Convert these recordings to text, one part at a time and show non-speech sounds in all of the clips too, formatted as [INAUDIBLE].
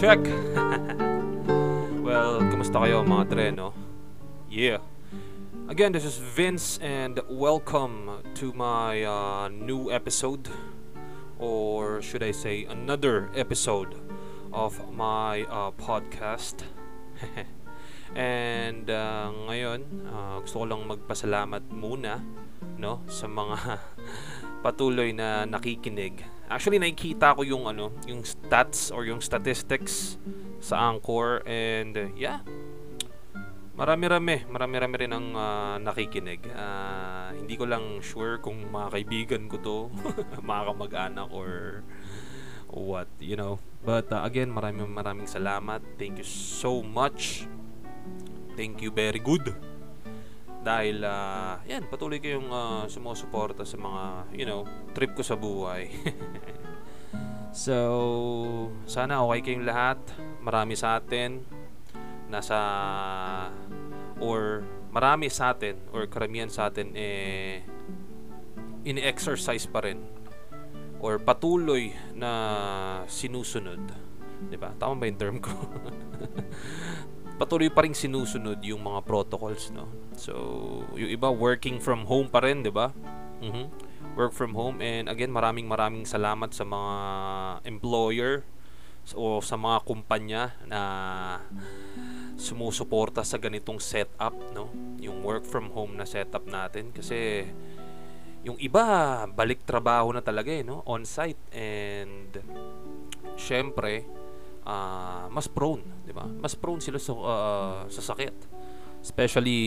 check. [LAUGHS] well, kumusta kayo mga tre, no? Yeah. Again, this is Vince and welcome to my uh, new episode or should I say another episode of my uh, podcast. [LAUGHS] and uh, ngayon, uh, gusto ko lang magpasalamat muna no sa mga [LAUGHS] patuloy na nakikinig. Actually nakikita ko yung ano, yung stats or yung statistics sa Anchor and uh, yeah. Marami-rami, marami-rami rin ang uh, nakikinig. Uh, hindi ko lang sure kung mga kaibigan ko to, [LAUGHS] mga kamag-anak or what, you know. But uh, again, maraming maraming salamat. Thank you so much. Thank you very good dahil uh, yan patuloy kayong uh, sumusuporta sa mga you know trip ko sa buhay. [LAUGHS] So sana okay kayong lahat. Marami sa atin nasa or marami sa atin or karamihan sa atin eh ini-exercise pa rin. Or patuloy na sinusunod. 'di ba? Tama ba yung term ko [LAUGHS] patuloy pa rin sinusunod yung mga protocols, no? So, yung iba working from home pa rin, 'di ba? Mm-hmm. Work from home and again, maraming maraming salamat sa mga employer o sa mga kumpanya na sumusuporta sa ganitong setup, no? Yung work from home na setup natin kasi yung iba balik trabaho na talaga eh, no? On-site and syempre, uh, mas prone, 'di ba? Mas prone sila sa uh, sa sakit. Especially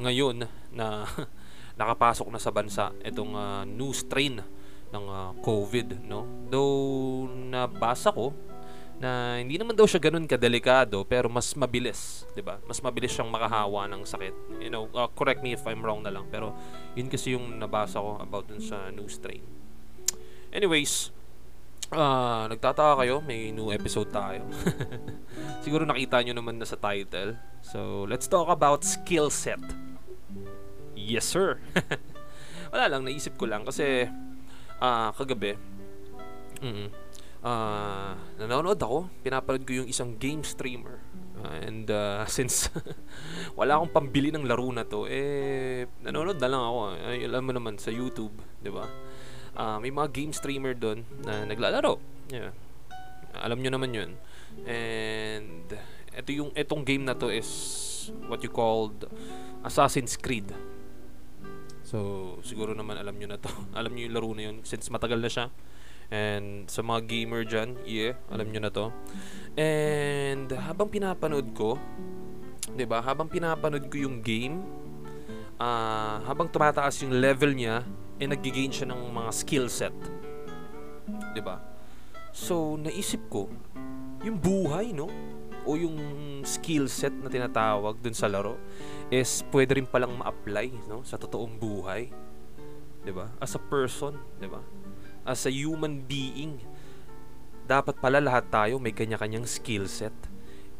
ngayon na [LAUGHS] nakapasok na sa bansa itong uh, new strain ng uh, COVID, no? Though nabasa ko na hindi naman daw siya ganun kadelikado pero mas mabilis, 'di ba? Mas mabilis siyang makahawa ng sakit. You know, uh, correct me if I'm wrong na lang pero yun kasi yung nabasa ko about dun sa new strain. Anyways, uh, nagtataka kayo, may new episode tayo. [LAUGHS] Siguro nakita nyo naman na sa title. So, let's talk about skill set. Yes, sir. [LAUGHS] Wala lang, naisip ko lang kasi uh, kagabi, mm, uh, nanonood ako, pinapanood ko yung isang game streamer. Uh, and uh, [LAUGHS] since wala akong pambili ng laro na to, eh, nanonood na lang ako. Ay, alam mo naman, sa YouTube, di ba? Uh, may mga game streamer doon na naglalaro. Yeah. Alam nyo naman yun. And ito yung etong game na to is what you called Assassin's Creed. So, siguro naman alam nyo na to. [LAUGHS] alam nyo yung laro na yun since matagal na siya. And sa mga gamer dyan, yeah, alam nyo na to. And habang pinapanood ko, 'di ba? Habang pinapanood ko yung game, uh, habang tumataas yung level niya, eh nagigain siya ng mga skill set. 'Di ba? So, naisip ko, yung buhay, no? O yung skill set na tinatawag dun sa laro is pwede rin palang ma-apply, no? Sa totoong buhay. 'Di ba? As a person, 'di ba? As a human being, dapat pala lahat tayo may kanya-kanyang skill set.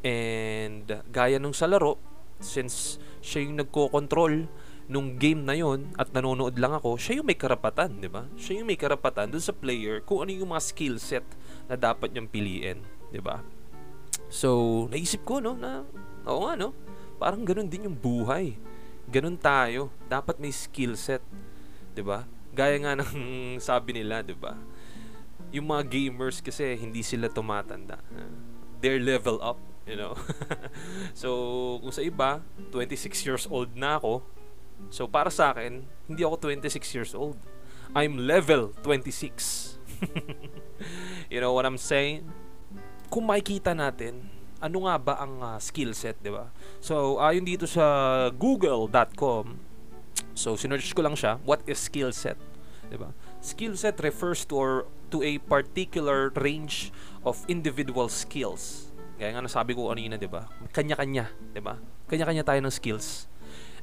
And gaya nung sa laro, since siya yung nagko-control nung game na yon at nanonood lang ako, siya yung may karapatan, di ba? Siya yung may karapatan dun sa player kung ano yung mga skill set na dapat niyang piliin, di ba? So, naisip ko, no, na, oo nga, no, parang ganun din yung buhay. Ganun tayo. Dapat may skill set, di ba? Gaya nga ng [LAUGHS] sabi nila, di ba? Yung mga gamers kasi hindi sila tumatanda. They're level up, you know. [LAUGHS] so, kung sa iba, 26 years old na ako, So para sa akin, hindi ako 26 years old. I'm level 26. [LAUGHS] you know what I'm saying? Kung makikita natin, ano nga ba ang uh, skill set, 'di ba? So ayon dito sa google.com, so sinearch ko lang siya, what is skill set, 'di ba? Skill set refers to or to a particular range of individual skills. Kaya nga nasabi ko kanina, 'di ba? Kanya-kanya, 'di ba? Kanya-kanya tayo ng skills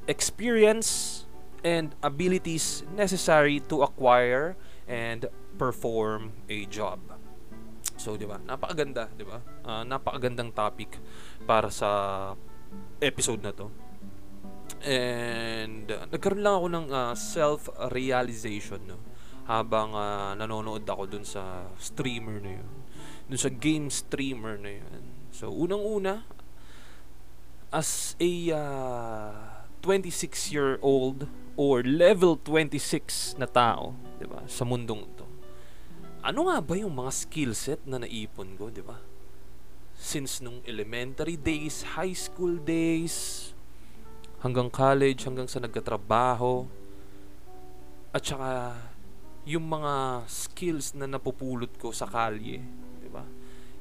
experience and abilities necessary to acquire and perform a job. So, 'di ba? Napakaganda, 'di ba? Uh, napakagandang topic para sa episode na 'to. And uh, nagkaroon lang ako ng uh, self-realization no habang uh, nanonood ako dun sa streamer na 'yun. dun sa game streamer na yun. So, unang-una, as a uh, 26-year-old or level 26 na tao, 'di ba? Sa mundong 'to. Ano nga ba yung mga skill set na naipon ko, 'di ba? Since nung elementary days, high school days, hanggang college, hanggang sa nagkatrabaho, at saka yung mga skills na napupulot ko sa kalye, 'di ba?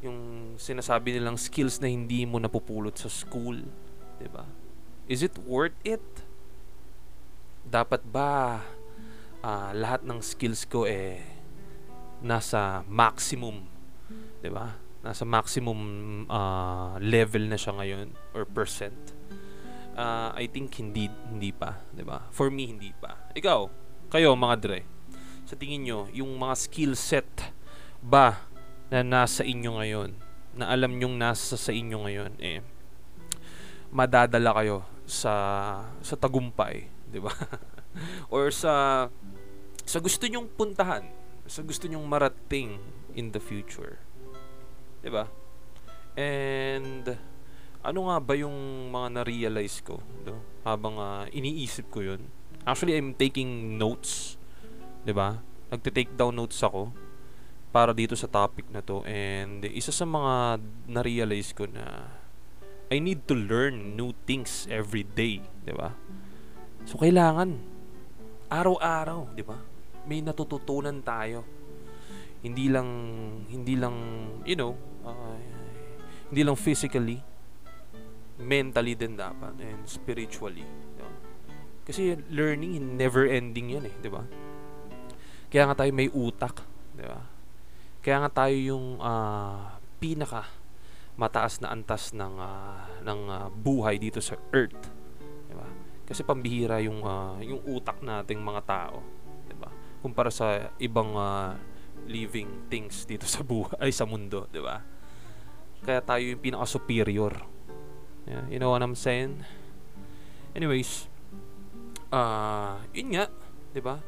Yung sinasabi nilang skills na hindi mo napupulot sa school, 'di ba? Is it worth it? dapat ba uh, lahat ng skills ko eh nasa maximum 'di ba? Nasa maximum uh, level na siya ngayon or percent. Uh, I think hindi hindi pa 'di ba? For me hindi pa. Ikaw kayo mga dre sa tingin nyo yung mga skill set ba na nasa inyo ngayon na alam nyong nasa sa inyo ngayon eh madadala kayo sa sa tagumpay [LAUGHS] 'di ba? Or sa sa gusto nyong puntahan, sa gusto nyong marating in the future. 'Di ba? And ano nga ba yung mga na-realize ko no? habang uh, iniisip ko 'yun? Actually, I'm taking notes, 'di ba? Nagte-take down notes ako para dito sa topic na to and isa sa mga na-realize ko na I need to learn new things every day, 'di ba? So kailangan araw-araw, 'di ba? May natututunan tayo. Hindi lang hindi lang, you know, uh, hindi lang physically, mentally din dapat and spiritually. Diba? Kasi learning never ending 'yan eh, 'di ba? Kaya nga tayo may utak, 'di ba? Kaya nga tayo yung uh, pinaka mataas na antas ng uh, ng uh, buhay dito sa earth kasi pambihira yung uh, yung utak nating mga tao, 'di ba? Kumpara sa ibang uh, living things dito sa buhay [LAUGHS] ay sa mundo, 'di ba? Kaya tayo yung pinaka superior. Yeah, you know what I'm saying? Anyways, uh, yun nga, 'di ba?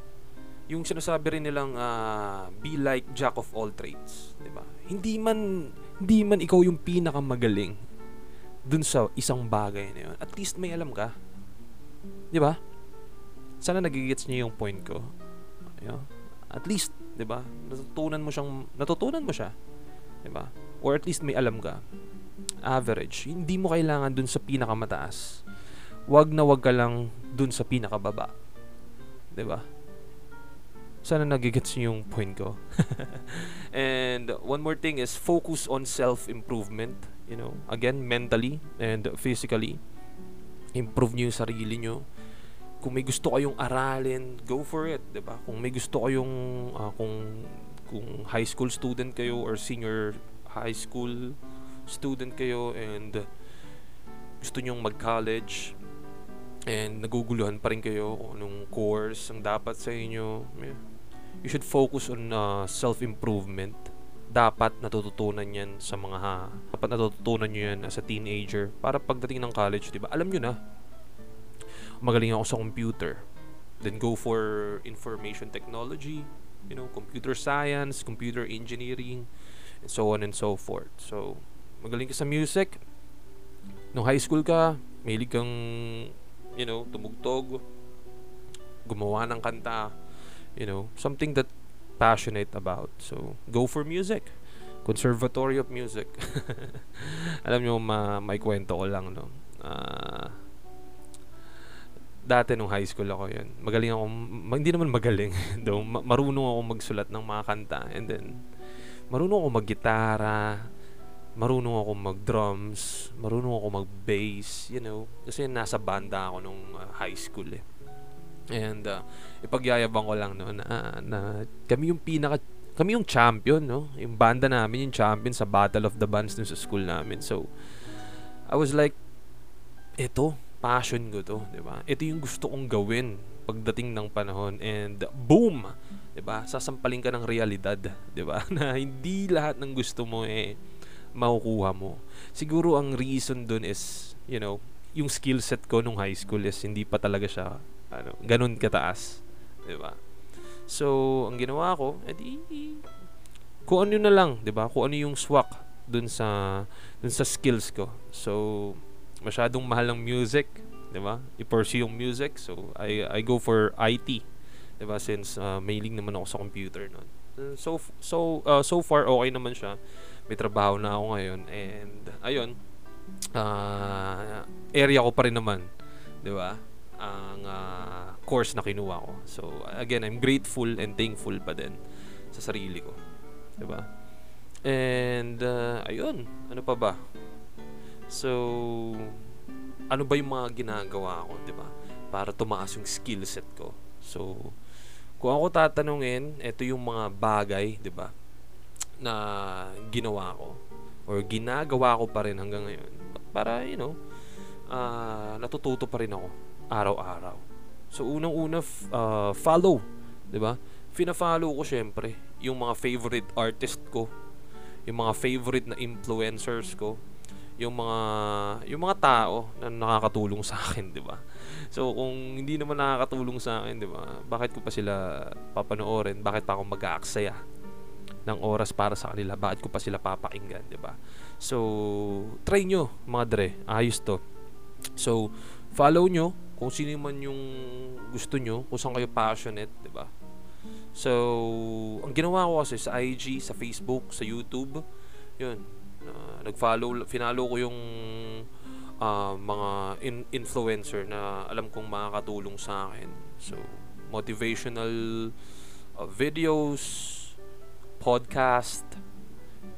Yung sinasabi rin nilang uh, be like jack of all trades, 'di ba? Hindi man hindi man ikaw yung pinakamagaling dun sa isang bagay na yun. At least may alam ka 'Di ba? Sana nagigets niyo yung point ko. Ayun. At least, 'di ba? Natutunan mo siyang natutunan mo siya. 'Di ba? Or at least may alam ka. Average. Hindi mo kailangan dun sa pinakamataas. Wag na wag ka lang dun sa pinakababa. 'Di ba? Sana nagigets niyo yung point ko. [LAUGHS] and one more thing is focus on self-improvement, you know, again mentally and physically improve niyo yung sarili niyo. Kung may gusto kayong aralin, go for it, 'di ba? Kung may gusto kayong uh, kung kung high school student kayo or senior high school student kayo and gusto nyong mag-college and naguguluhan pa rin kayo kung anong course ang dapat sa inyo, you should focus on uh, self-improvement dapat natututunan yan sa mga ha. Dapat natututunan nyo yan as a teenager. Para pagdating ng college, di ba? Alam nyo na. Magaling ako sa computer. Then go for information technology, you know, computer science, computer engineering, and so on and so forth. So, magaling ka sa music. Nung high school ka, mahilig kang, you know, tumugtog, gumawa ng kanta, you know, something that passionate about. So, go for music. Conservatory of Music. [LAUGHS] Alam nyo, ma may kwento ko lang, no? Uh, dati nung high school ako yun, magaling ako, ma- hindi naman magaling, [LAUGHS] though, ma- marunong ako magsulat ng mga kanta. And then, marunong ako maggitara, marunong ako mag-drums, marunong ako mag-bass, you know. Kasi nasa banda ako nung uh, high school eh. And uh, ipagyayabang ko lang no na, na kami yung pinaka kami yung champion no. Yung banda namin yung champion sa Battle of the Bands dun sa school namin. So I was like ito, passion ko to, 'di ba? Ito yung gusto kong gawin pagdating ng panahon and boom, 'di ba? Sasampalin ka ng realidad, 'di ba? [LAUGHS] na hindi lahat ng gusto mo eh makukuha mo. Siguro ang reason dun is, you know, yung skill set ko nung high school is hindi pa talaga siya ano, ganun kataas. 'Di ba? So, ang ginawa ko, edi kung ano na lang, 'di ba? Kung ano yung swak dun sa dun sa skills ko. So masyadong mahal ng music, 'di ba? I-pursue yung music. So I I go for IT, 'di ba? Since uh, mailing naman ako sa computer noon. So so uh, so far okay naman siya. May trabaho na ako ngayon and ayun uh, area ko pa rin naman, 'di ba? Ang uh, course na kinuha ko. So again, I'm grateful and thankful pa din sa sarili ko. 'di ba? And uh, ayun, ano pa ba? So ano ba yung mga ginagawa ko, 'di ba? Para tumaas yung skill set ko. So kung ako tatanungin, ito yung mga bagay, 'di ba? na ginawa ko or ginagawa ko pa rin hanggang ngayon para you know uh, natututo pa rin ako araw-araw so unang-una uh, follow 'di ba fina-follow ko syempre yung mga favorite artist ko, yung mga favorite na influencers ko, yung mga yung mga tao na nakakatulong sa akin, 'di ba? So kung hindi naman nakakatulong sa akin, 'di ba? Bakit ko pa sila papanoorin? Bakit pa ako mag-aaksaya ng oras para sa kanila? Bakit ko pa sila papakinggan, 'di ba? So try nyo, mga dre. Ayos 'to. So follow nyo kung sino man yung gusto nyo, kung saan kayo passionate, 'di ba? So, ang ginawa ko kasi sa IG, sa Facebook, sa YouTube, yun, uh, nag-follow, finalo ko yung uh, mga in- influencer na alam kong makakatulong sa akin. So, motivational uh, videos, podcast,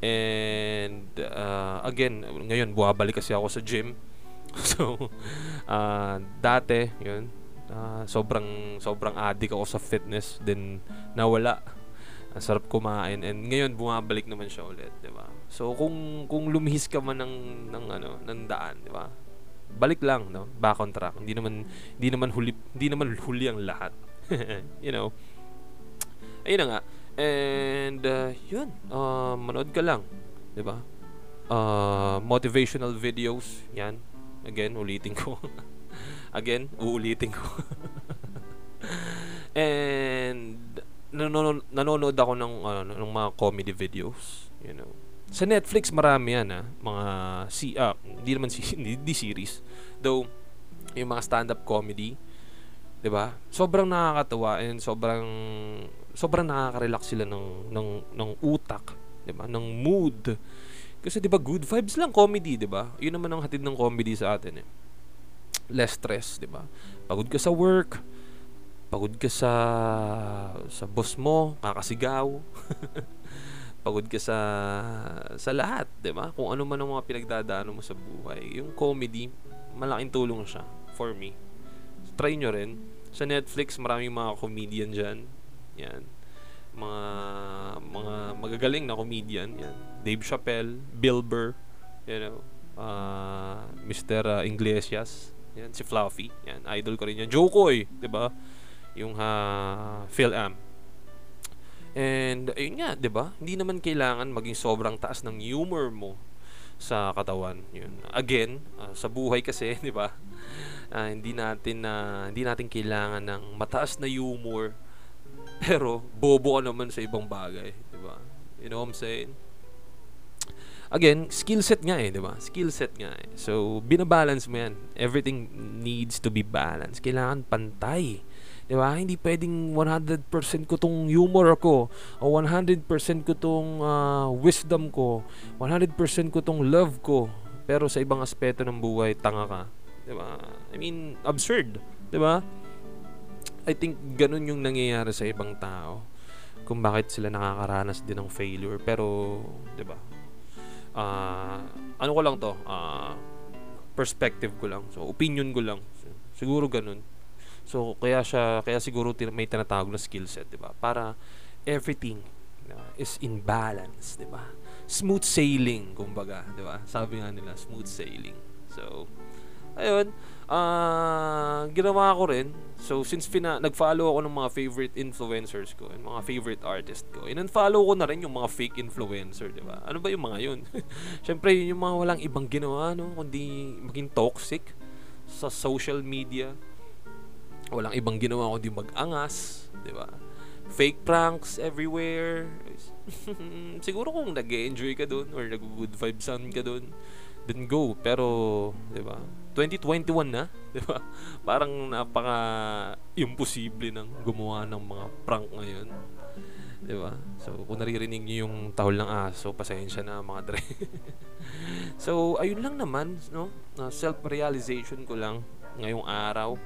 and uh, again, ngayon, buwabalik kasi ako sa gym. [LAUGHS] so, uh, dati, yun, uh, sobrang sobrang addict ako sa fitness then nawala ang sarap kumain and ngayon bumabalik naman siya ulit, 'di ba? So kung kung lumihis ka man ng ng ano, ng daan, 'di ba? Balik lang, no? Back on track. Hindi naman hindi naman huli hindi naman huli ang lahat. [LAUGHS] you know. Ayun na nga. And uh, yun, uh, manood ka lang, 'di ba? Uh, motivational videos, 'yan. Again, ulitin ko. [LAUGHS] Again, uulitin ko. [LAUGHS] And nanonood, nanonood ako ng ano, ng mga comedy videos, you know. Sa Netflix marami yan ah, mga si ah, hindi naman si [LAUGHS] hindi, series. Though yung mga stand-up comedy, 'di ba? Sobrang nakakatuwa and sobrang sobrang nakaka-relax sila ng ng ng utak, 'di ba? Ng mood. Kasi 'di ba good vibes lang comedy, 'di ba? 'Yun naman ang hatid ng comedy sa atin eh less stress, 'di ba? Pagod ka sa work, pagod ka sa sa boss mo, kakasigaw. [LAUGHS] pagod ka sa sa lahat, 'di ba? Kung ano man ang mga pinagdadaanan mo sa buhay, yung comedy, malaking tulong siya for me. So, try nyo rin. Sa Netflix, maraming mga comedian diyan. Yan. Mga mga magagaling na comedian, yan. Dave Chappelle, Bill Burr, you know, uh, Mr. Uh, Iglesias, yan, si Fluffy. Yan, idol ko rin yan. Jokoy, 'di ba? Yung uh, Phil Am. And ayun nga, 'di ba? Hindi naman kailangan maging sobrang taas ng humor mo sa katawan. Yun. Again, uh, sa buhay kasi, [LAUGHS] 'di ba? Uh, hindi natin na uh, hindi natin kailangan ng mataas na humor pero bobo ka naman sa ibang bagay, 'di ba? You know what I'm saying? Again, skill set nga eh, di ba? Skill set nga eh. So, binabalance mo yan. Everything needs to be balanced. Kailangan pantay. Di ba? Hindi pwedeng 100% ko tong humor ko o 100% ko tong uh, wisdom ko, 100% ko tong love ko. Pero sa ibang aspeto ng buhay, tanga ka. Di ba? I mean, absurd. Di ba? I think ganun yung nangyayari sa ibang tao kung bakit sila nakakaranas din ng failure pero 'di ba uh, ano ko lang to, uh, perspective ko lang. So, opinion ko lang. Siguro ganun. So, kaya siya, kaya siguro may tinatawag na skill set, di ba? Para everything uh, is in balance, di ba? Smooth sailing, kumbaga, di ba? Sabi nga nila, smooth sailing. So, ayun, uh, ginawa ko rin. So, since fina- nag-follow ako ng mga favorite influencers ko, and mga favorite artist ko, in-unfollow ko na rin yung mga fake influencer, di ba? Ano ba yung mga yun? [LAUGHS] Siyempre, yun yung mga walang ibang ginawa, no? Kundi maging toxic sa social media. Walang ibang ginawa kundi mag-angas, di ba? fake pranks everywhere. [LAUGHS] Siguro kung nag enjoy ka doon or nag-good vibes ka doon, then go. Pero, di ba? 2021 na, di ba? [LAUGHS] Parang napaka imposible nang gumawa ng mga prank ngayon. Di ba? So, kung naririnig niyo yung tahol ng aso, pasensya na mga dre. [LAUGHS] so, ayun lang naman, no? Uh, self-realization ko lang ngayong araw.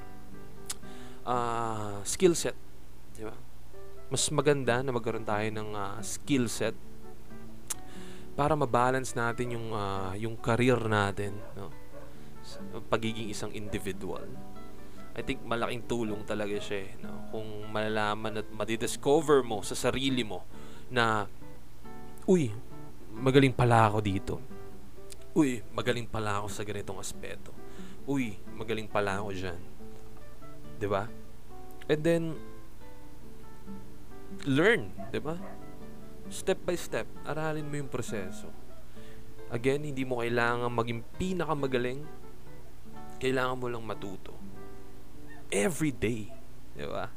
Uh, skill set. Di ba? Mas maganda na magkaroon tayo ng uh, skill set para mabalance natin yung uh, yung career natin, no? Pagiging isang individual. I think malaking tulong talaga siya eh, no? kung malalaman at madidiscover mo sa sarili mo na uy, magaling pala ako dito. Uy, magaling pala ako sa ganitong aspeto. Uy, magaling pala ako dyan. ba? Diba? And then, learn, ba? Diba? Step by step, aralin mo yung proseso. Again, hindi mo kailangan maging pinakamagaling. Kailangan mo lang matuto every day. Di ba?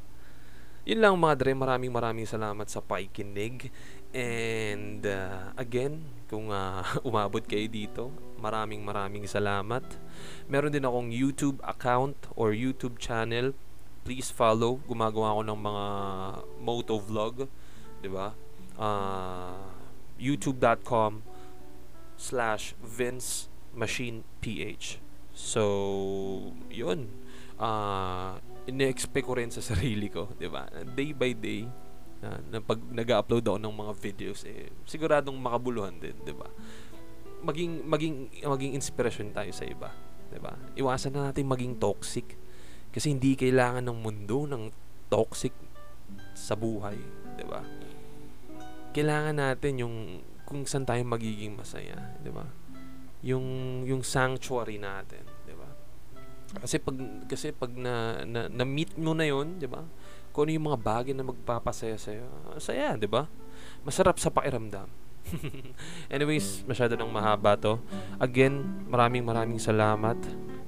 Yun lang mga dre, maraming maraming salamat sa pakikinig. And uh, again, kung uh, [LAUGHS] umabot kayo dito, maraming maraming salamat. Meron din akong YouTube account or YouTube channel. Please follow. Gumagawa ako ng mga moto vlog. Di ba? Uh, youtube.com slash Vince Machine PH. So, yun uh, ine-expect ko rin sa [LAUGHS] sarili ko, 'di ba? Day by day na, na pag nag-upload ako ng mga videos eh siguradong makabuluhan din, 'di ba? Maging maging maging inspiration tayo sa iba, 'di ba? Iwasan na natin maging toxic kasi hindi kailangan ng mundo ng toxic sa buhay, 'di ba? Kailangan natin yung kung saan tayo magiging masaya, 'di ba? Yung yung sanctuary natin, 'di ba? Kasi pag kasi pag na na, na meet mo na 'yon, 'di ba? Kung ano yung mga bagay na magpapasaya sa iyo, saya, 'di ba? Masarap sa pakiramdam. [LAUGHS] Anyways, masyado nang mahaba to. Again, maraming maraming salamat.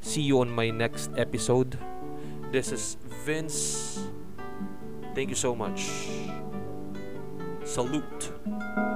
See you on my next episode. This is Vince. Thank you so much. Salute.